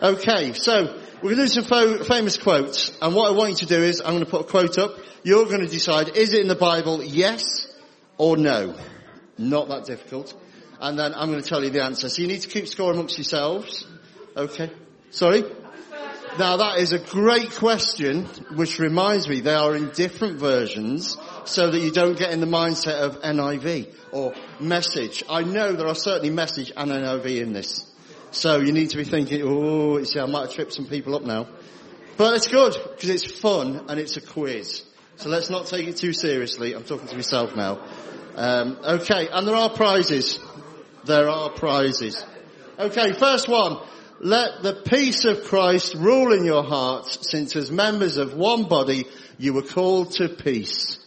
Okay, so we're going to do some fo- famous quotes, and what I want you to do is I'm going to put a quote up. You're going to decide is it in the Bible, yes or no. Not that difficult. And then I'm going to tell you the answer. So you need to keep score amongst yourselves. Okay. Sorry? Now that is a great question, which reminds me they are in different versions so that you don't get in the mindset of NIV or message. I know there are certainly message and NIV in this. So you need to be thinking, oh, see, I might have tripped some people up now. But it's good because it's fun and it's a quiz. So let's not take it too seriously. I'm talking to myself now. Um, okay, and there are prizes. There are prizes. Okay, first one. Let the peace of Christ rule in your hearts, since as members of one body you were called to peace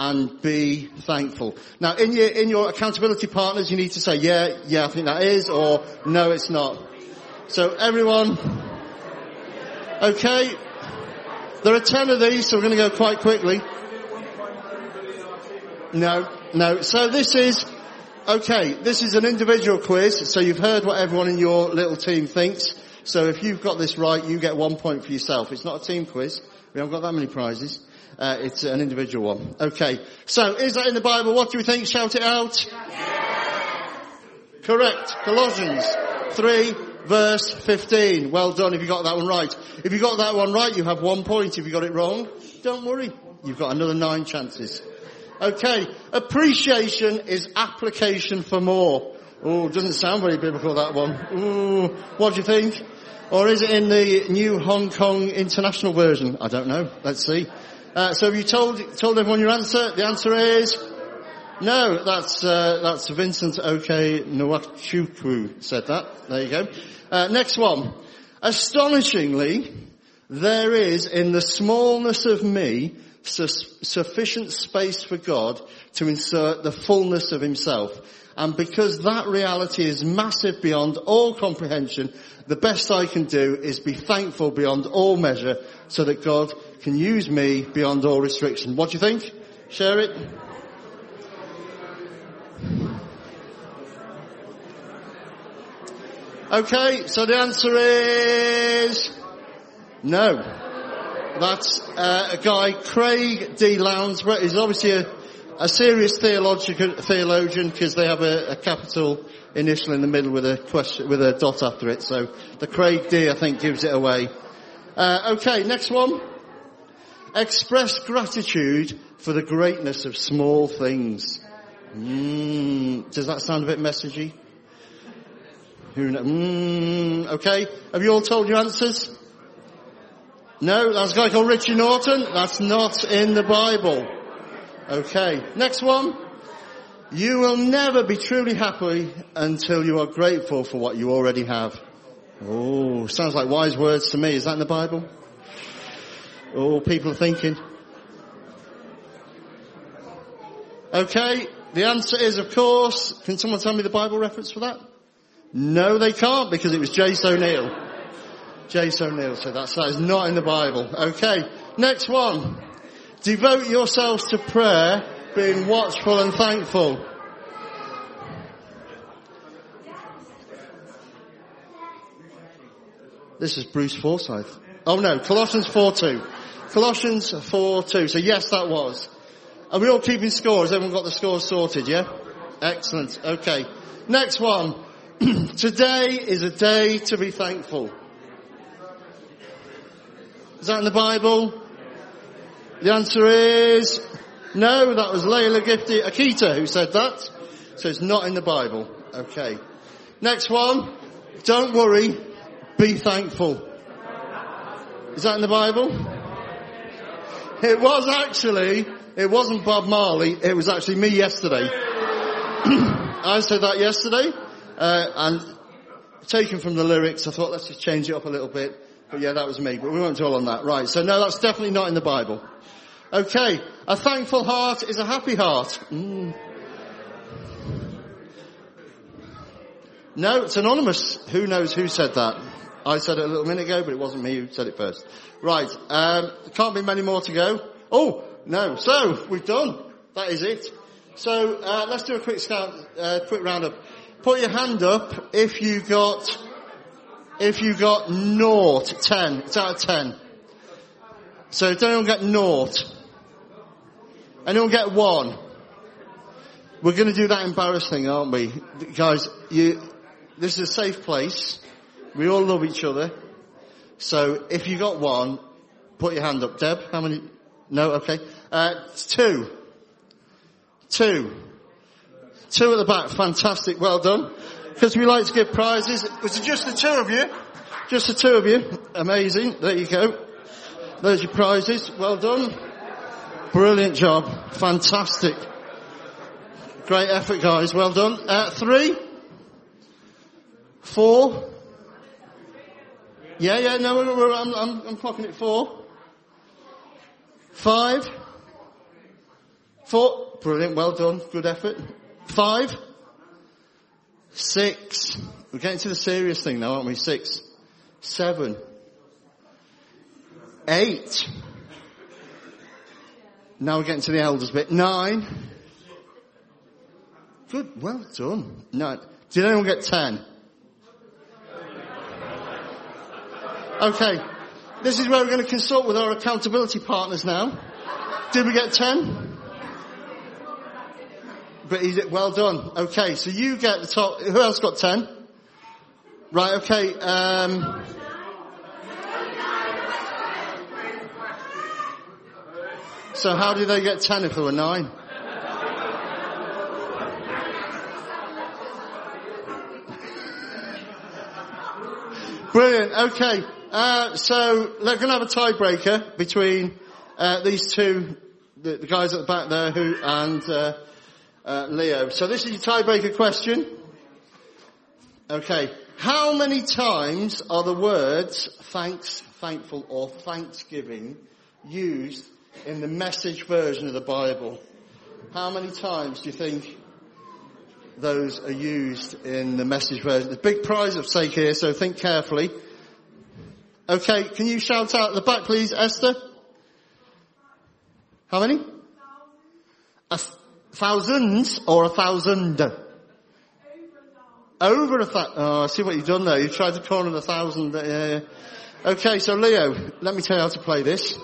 and be thankful. Now in your, in your accountability partners you need to say, yeah, yeah, I think that is, or no, it's not. So everyone, okay, there are ten of these, so we're going to go quite quickly. No, no. So this is, okay, this is an individual quiz, so you've heard what everyone in your little team thinks. So if you've got this right, you get one point for yourself. It's not a team quiz. We haven't got that many prizes. Uh, it's an individual one. Okay. So, is that in the Bible? What do we think? Shout it out. Yes. Correct. Colossians 3 verse 15. Well done if you got that one right. If you got that one right, you have one point. If you got it wrong, don't worry. You've got another nine chances. Okay. Appreciation is application for more. Oh, doesn't sound very biblical that one. Ooh, what do you think? Or is it in the new Hong Kong International Version? I don't know. Let's see. Uh, so have you told told everyone your answer? The answer is no. That's uh, that's Vincent Okay Nwachukwu said that. There you go. Uh, next one. Astonishingly, there is in the smallness of me sufficient space for God to insert the fullness of Himself. And because that reality is massive beyond all comprehension, the best I can do is be thankful beyond all measure so that God can use me beyond all restriction. What do you think? Share it. Okay, so the answer is no. That's uh, a guy, Craig D. Lounsbrough. He's obviously a, a serious theologian because they have a, a, capital initial in the middle with a question, with a dot after it. So the Craig D, I think, gives it away. Uh, okay, next one. Express gratitude for the greatness of small things. Mm, does that sound a bit messagey? Who knows? Mm, okay. Have you all told your answers? No, that's a guy called Richie Norton. That's not in the Bible. Okay. Next one. You will never be truly happy until you are grateful for what you already have. Oh, sounds like wise words to me. Is that in the Bible? Oh, people are thinking. Okay, the answer is of course, can someone tell me the Bible reference for that? No, they can't because it was Jace O'Neill. Jace O'Neill said that, so that is not in the Bible. Okay, next one. Devote yourselves to prayer, being watchful and thankful. This is Bruce Forsyth. Oh no, Colossians 4.2. Colossians 4.2. So yes, that was. Are we all keeping score? Has everyone got the scores sorted, yeah? Excellent. Okay. Next one. Today is a day to be thankful. Is that in the Bible? The answer is no, that was Lailah Gifty Akita who said that. So it's not in the Bible. Okay. Next one. Don't worry. Be thankful. Is that in the Bible? It was actually, it wasn't Bob Marley, it was actually me yesterday. I said that yesterday, uh, and taken from the lyrics, I thought let's just change it up a little bit. But yeah, that was me, but we won't dwell on that. Right, so no, that's definitely not in the Bible. Okay, a thankful heart is a happy heart. Mm. No, it's anonymous. Who knows who said that? I said it a little minute ago, but it wasn't me who said it first. Right, um, can't be many more to go. Oh, no. So, we've done. That is it. So, uh, let's do a quick scout, uh, quick roundup. Put your hand up if you got If you got naught, ten, it's out of ten. So did anyone get naught? Anyone get one? We're going to do that embarrassing, aren't we? Guys, you, this is a safe place. We all love each other. So if you got one, put your hand up. Deb, how many? No? Okay. Uh, two. Two. Two at the back. Fantastic. Well done. Because we like to give prizes. Was it just the two of you? Just the two of you. Amazing. There you go. There's your prizes. Well done. Brilliant job. Fantastic. Great effort guys. Well done. Uh, three. Four. Yeah, yeah, no, we're, we're, I'm, I'm, I'm clocking it four. Five. Four. Brilliant. Well done. Good effort. Five. Six. We're getting to the serious thing now, aren't we? Six. Seven. Eight. Now we're getting to the elders bit. Nine. Good. Well done. Nine. Did anyone get ten? Okay. This is where we're going to consult with our accountability partners now. Did we get 10? But he's, it well done. Okay, so you get the top, who else got 10? Right, okay, um, so how did they get 10 if there were 9? Brilliant, okay. Uh, so we're going to have a tiebreaker between uh, these two, the, the, guys at the back there, who and uh, uh, Leo. So this is your tiebreaker question. Okay, how many times are the words thanks, thankful, or thanksgiving used in the message version of the Bible? How many times do you think those are used in the message version? There's big prize at stake here, so think carefully. Okay, can you shout out at the back please, Esther? How many? A thousand or a thousand? Over a thousand. Oh, I see what you've done there. You tried to corner the thousand. Yeah, yeah. Okay, so Leo, let me tell you how to play this.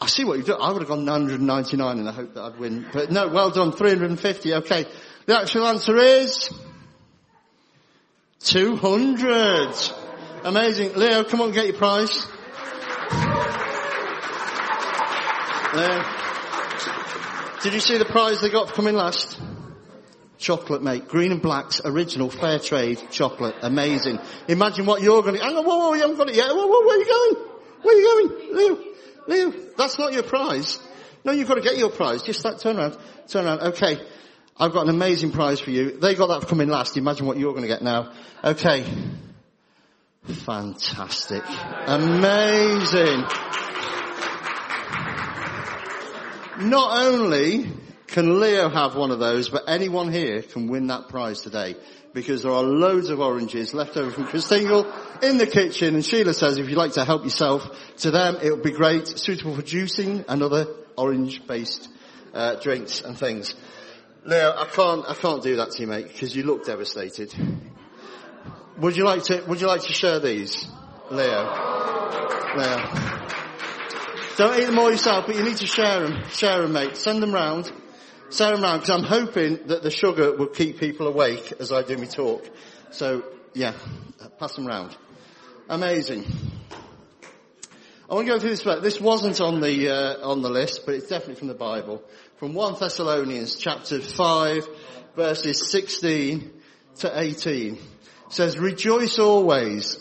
I see what you've done. I would have gone 999 and I hope that I'd win. But no, well done. 350. Okay. The actual answer is 200. Amazing. Leo, come on, get your prize. Leo. Did you see the prize they got for coming last? Chocolate, mate. Green and Black's original fair trade chocolate. Amazing. Imagine what you're going to... Hang on, whoa, whoa, you haven't got it yet. Whoa, whoa, where are you going? Where are you going? Leo, Leo, that's not your prize. No, you've got to get your prize. Just that, turn around, turn around. Okay. I've got an amazing prize for you. They got that for coming last. Imagine what you're going to get now. Okay. Fantastic. Amazing. Not only can Leo have one of those, but anyone here can win that prize today because there are loads of oranges left over from Christingle in the kitchen and Sheila says if you'd like to help yourself to them, it would be great, suitable for juicing and other orange based uh, drinks and things. Leo, I can't, I can't do that to you mate because you look devastated. Would you like to, would you like to share these? Leo. Leo. Don't eat them all yourself, but you need to share them. Share them, mate. Send them round. Send them round, because I'm hoping that the sugar will keep people awake as I do my talk. So, yeah, pass them round. Amazing. I want to go through this. This wasn't on the uh, on the list, but it's definitely from the Bible. From 1 Thessalonians chapter 5, verses 16 to 18 says, rejoice always,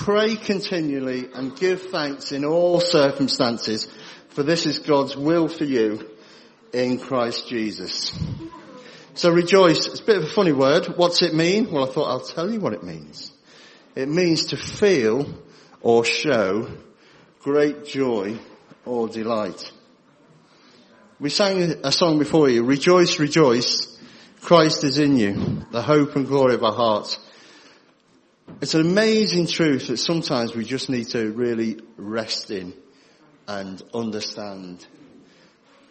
pray continually and give thanks in all circumstances, for this is God's will for you in Christ Jesus. So rejoice, it's a bit of a funny word. What's it mean? Well, I thought I'll tell you what it means. It means to feel or show great joy or delight. We sang a song before you, rejoice, rejoice, Christ is in you, the hope and glory of our hearts. It's an amazing truth that sometimes we just need to really rest in and understand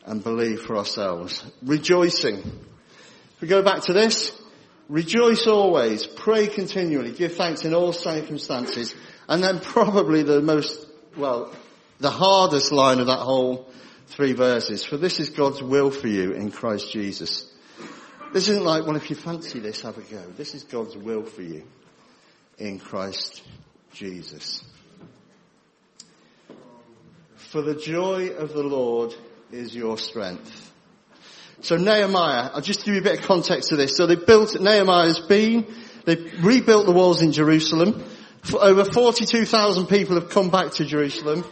and believe for ourselves. Rejoicing. If we go back to this, Rejoice always, pray continually, give thanks in all circumstances, and then probably the most, well, the hardest line of that whole three verses, for this is God's will for you in Christ Jesus. This isn't like, well, if you fancy this, have a go. This is God's will for you in Christ Jesus. For the joy of the Lord is your strength. So Nehemiah, I'll just give you a bit of context to this. So they built, Nehemiah's been, they rebuilt the walls in Jerusalem. For over 42,000 people have come back to Jerusalem.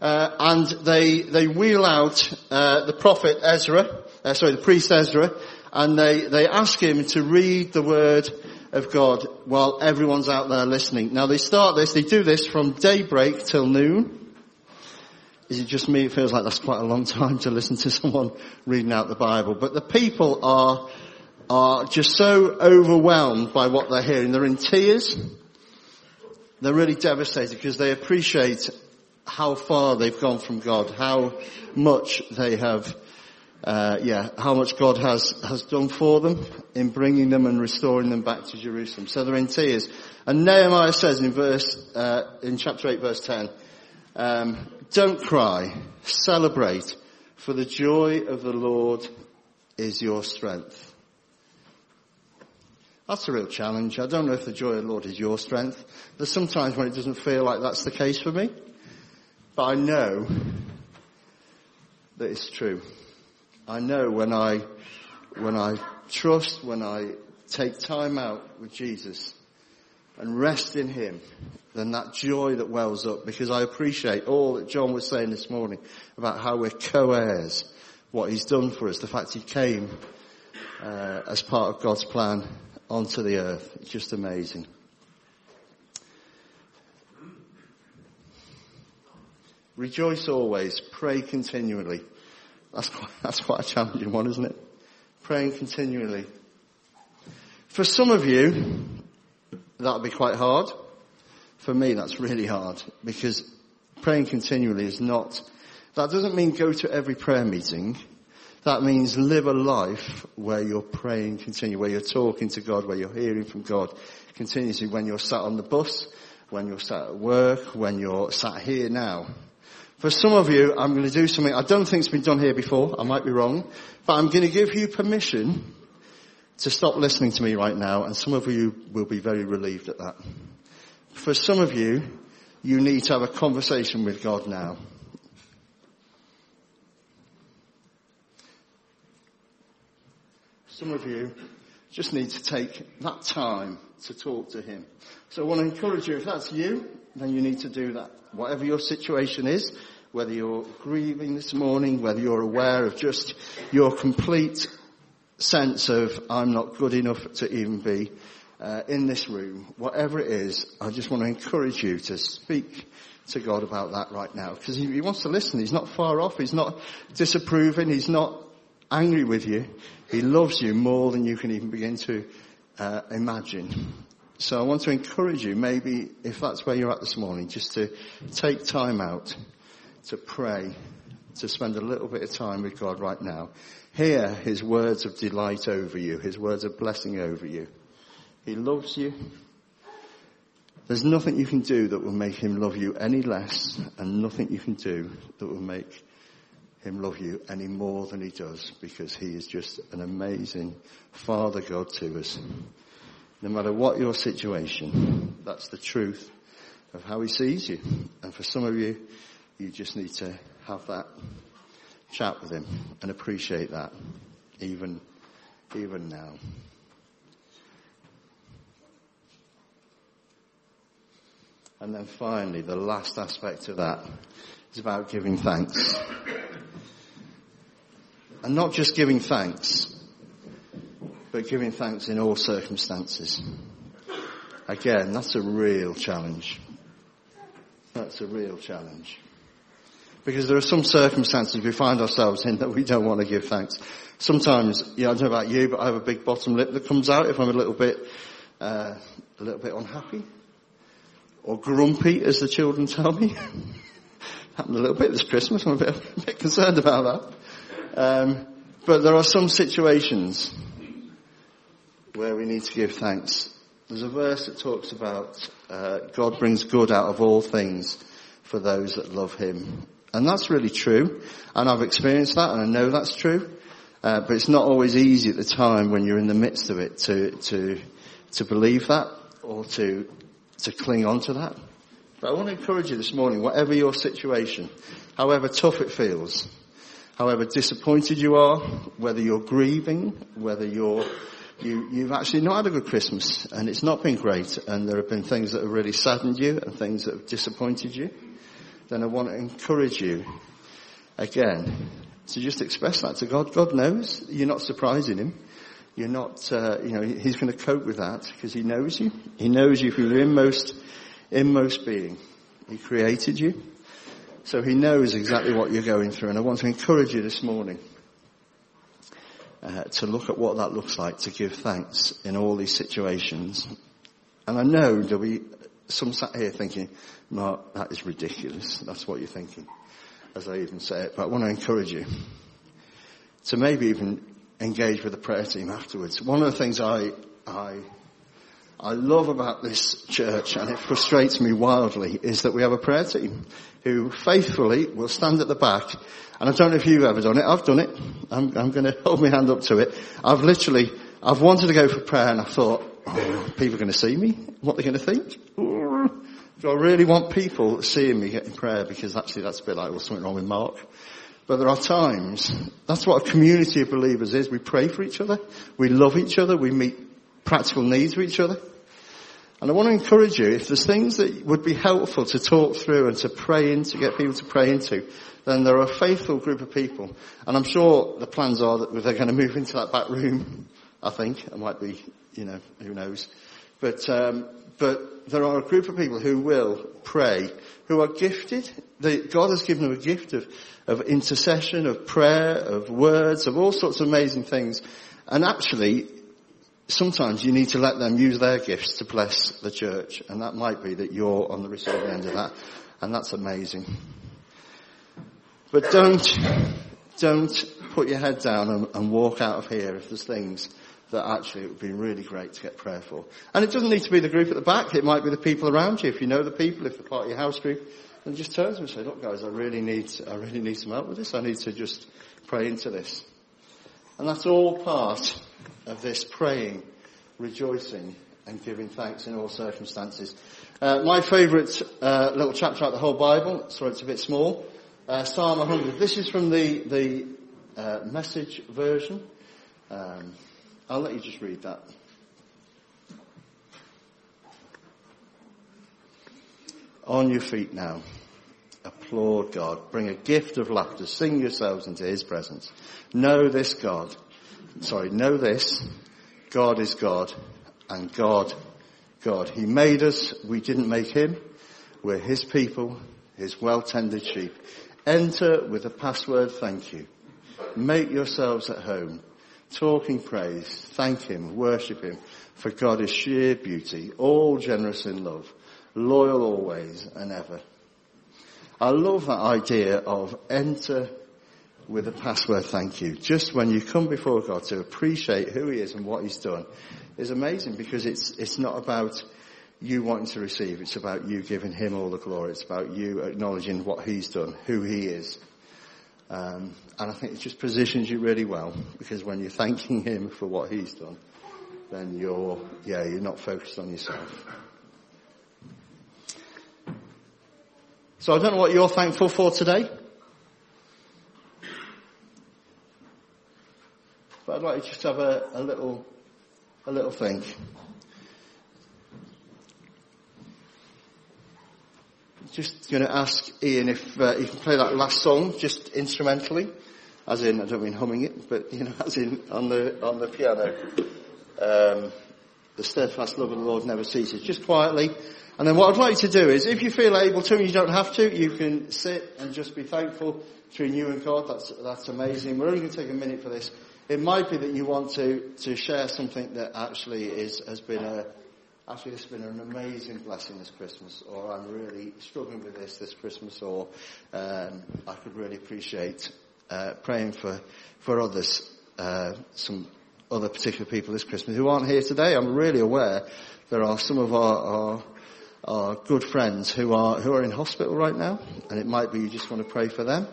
Uh, and they, they wheel out, uh, the prophet Ezra, uh, sorry, the priest Ezra, and they, they ask him to read the word of God while everyone's out there listening. Now they start this, they do this from daybreak till noon. Is it just me? It feels like that's quite a long time to listen to someone reading out the Bible. But the people are, are just so overwhelmed by what they're hearing. They're in tears. They're really devastated because they appreciate how far they've gone from God, how much they have, uh, yeah, how much God has, has done for them in bringing them and restoring them back to Jerusalem. So they're in tears. And Nehemiah says in verse, uh, in chapter 8 verse 10, um, don't cry, celebrate, for the joy of the Lord is your strength. That's a real challenge. I don't know if the joy of the Lord is your strength. There's sometimes when it doesn't feel like that's the case for me. But I know that it's true. I know when I, when I trust, when I take time out with Jesus and rest in Him, then that joy that wells up because I appreciate all that John was saying this morning about how we're co-heirs, what he's done for us, the fact he came uh, as part of God's plan onto the earth. It's just amazing. Rejoice always, pray continually. That's quite, that's quite a challenging one, isn't it? Praying continually. For some of you, that'll be quite hard for me, that's really hard because praying continually is not, that doesn't mean go to every prayer meeting. That means live a life where you're praying continually, where you're talking to God, where you're hearing from God continuously when you're sat on the bus, when you're sat at work, when you're sat here now. For some of you, I'm going to do something I don't think it's been done here before. I might be wrong, but I'm going to give you permission to stop listening to me right now, and some of you will be very relieved at that. For some of you, you need to have a conversation with God now. Some of you just need to take that time to talk to Him. So I want to encourage you, if that's you, then you need to do that. Whatever your situation is, whether you're grieving this morning, whether you're aware of just your complete sense of, I'm not good enough to even be uh, in this room, whatever it is, I just want to encourage you to speak to God about that right now. Because he, wants to listen. He's not far off. He's not disapproving. He's not angry with you. He loves you more than you can even begin to uh, imagine. So I want to encourage you, maybe if that's where you're at this morning, just to take time out to pray, to spend a little bit of time with God right now. Hear His words of delight over you, His words of blessing over you. He loves you. There's nothing you can do that will make him love you any less and nothing you can do that will make him love you any more than he does because he is just an amazing Father God to us. No matter what your situation, that's the truth of how he sees you. And for some of you, you just need to have that chat with him and appreciate that even, even now. And then finally, the last aspect of that is about giving thanks. And not just giving thanks, but giving thanks in all circumstances. Again, that's a real challenge. That's a real challenge. Because there are some circumstances we find ourselves in that we don't want to give thanks. Sometimes, yeah, I don't know about you, but I have a big bottom lip that comes out if I'm a little bit, uh, a little bit unhappy or grumpy, as the children tell me. Happened a little bit this Christmas. I'm a bit, a bit concerned about that. Um, but there are some situations where we need to give thanks. There's a verse that talks about uh, God brings good out of all things for those that love Him. And that's really true. And I've experienced that and I know that's true. Uh, but it's not always easy at the time when you're in the midst of it to, to, to believe that or to, to cling on to that. But I want to encourage you this morning, whatever your situation, however tough it feels, however disappointed you are, whether you're grieving, whether you're, you, you've actually not had a good Christmas and it's not been great and there have been things that have really saddened you and things that have disappointed you, then I want to encourage you again to just express that to God. God knows. You're not surprising Him. You're not, uh, you know, He's going to cope with that because He knows you. He knows you from your inmost inmost being. He created you. So he knows exactly what you're going through. And I want to encourage you this morning uh, to look at what that looks like to give thanks in all these situations. And I know there'll be some sat here thinking, Mark, that is ridiculous. That's what you're thinking, as I even say it. But I want to encourage you to maybe even engage with the prayer team afterwards. One of the things I, I I love about this church, and it frustrates me wildly, is that we have a prayer team who faithfully will stand at the back. And I don't know if you've ever done it. I've done it. I'm, I'm going to hold my hand up to it. I've literally, I've wanted to go for prayer, and I thought, oh, people are going to see me. What are they going to think? Do I really want people seeing me getting prayer? Because actually, that's a bit like, well, something wrong with Mark. But there are times, that's what a community of believers is. We pray for each other. We love each other. We meet practical needs for each other. And I want to encourage you, if there's things that would be helpful to talk through and to pray into, get people to pray into, then there are a faithful group of people. And I'm sure the plans are that they're going to move into that back room, I think. It might be, you know, who knows. But, um, but there are a group of people who will pray, who are gifted. God has given them a gift of, of intercession, of prayer, of words, of all sorts of amazing things. And actually, sometimes you need to let them use their gifts to bless the church. And that might be that you're on the receiving end of that. And that's amazing. But don't, don't put your head down and, and walk out of here if there's things that actually it would be really great to get prayer for. And it doesn't need to be the group at the back. It might be the people around you. If you know the people, if they're part of your house group, then just turn to them and say, look guys, I really need, I really need some help with this. I need to just pray into this. And that's all part of this praying, rejoicing, and giving thanks in all circumstances. Uh, my favourite uh, little chapter out of the whole Bible, sorry it's a bit small, uh, Psalm 100. This is from the the uh, message version. Um, I'll let you just read that. On your feet now. Applaud God. Bring a gift of laughter. Sing yourselves into His presence. Know this God sorry, know this, God is God and God, God. He made us, we didn't make Him. We're His people, His well-tended sheep. Enter with a password thank you. Make yourselves at home. Talking praise, thank Him, worship Him, for God is sheer beauty, all generous in love, loyal always and ever. I love that idea of enter with a password thank you. Just when you come before God to appreciate who He is and what He's done is amazing because it's, it's not about you wanting to receive. It's about you giving Him all the glory. It's about you acknowledging what He's done, who He is. Um, and I think it just positions you really well because when you're thanking Him for what He's done, then you're, yeah, you're not focused on yourself. So I don't know what you're thankful for today. I'd like to just have a, a little, a little think. Just going to ask Ian if uh, he can play that last song just instrumentally, as in I don't mean humming it, but you know, as in on the on the piano. Um, the steadfast love of the Lord never ceases. Just quietly. And then what I'd like to do is, if you feel able to, and you don't have to, you can sit and just be thankful between you and God. That's, that's amazing. We're only going to take a minute for this. It might be that you want to, to share something that actually is, has been a, actually it's been an amazing blessing this Christmas, or I'm really struggling with this this Christmas, or um, I could really appreciate uh, praying for for others, uh, some other particular people this Christmas who aren't here today. I'm really aware there are some of our, our, our good friends who are, who are in hospital right now, and it might be you just want to pray for them.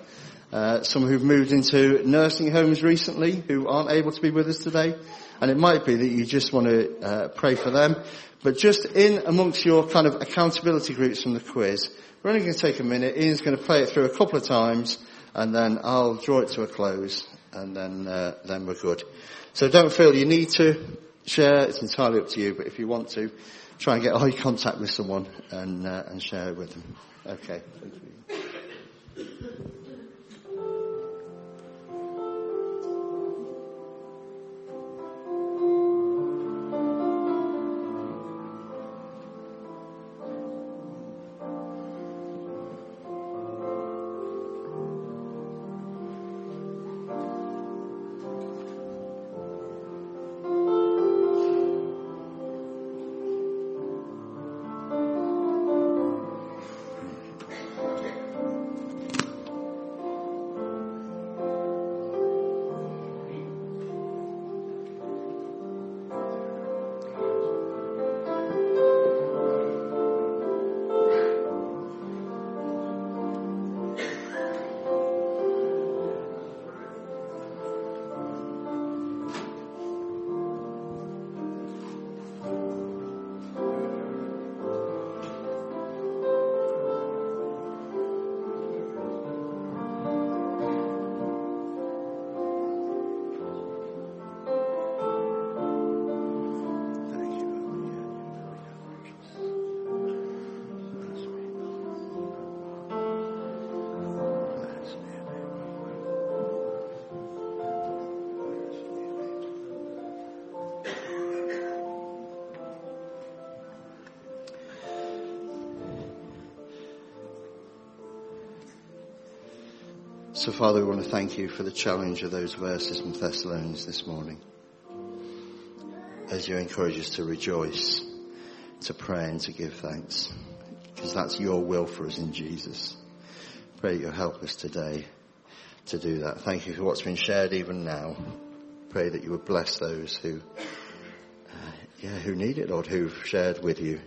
Uh, some who've moved into nursing homes recently who aren't able to be with us today. And it might be that you just want to uh, pray for them. But just in amongst your kind of accountability groups from the quiz, we're only going to take a minute. Ian's going to play it through a couple of times, and then I'll draw it to a close, and then uh, then we're good. So don't feel you need to share. It's entirely up to you. But if you want to, try and get eye contact with someone and uh, and share it with them. Okay. So Father, we want to thank you for the challenge of those verses from Thessalonians this morning. As you encourage us to rejoice, to pray and to give thanks. Because that's your will for us in Jesus. Pray you'll help us today to do that. Thank you for what's been shared even now. Pray that you would bless those who, uh, yeah, who need it, Lord, who've shared with you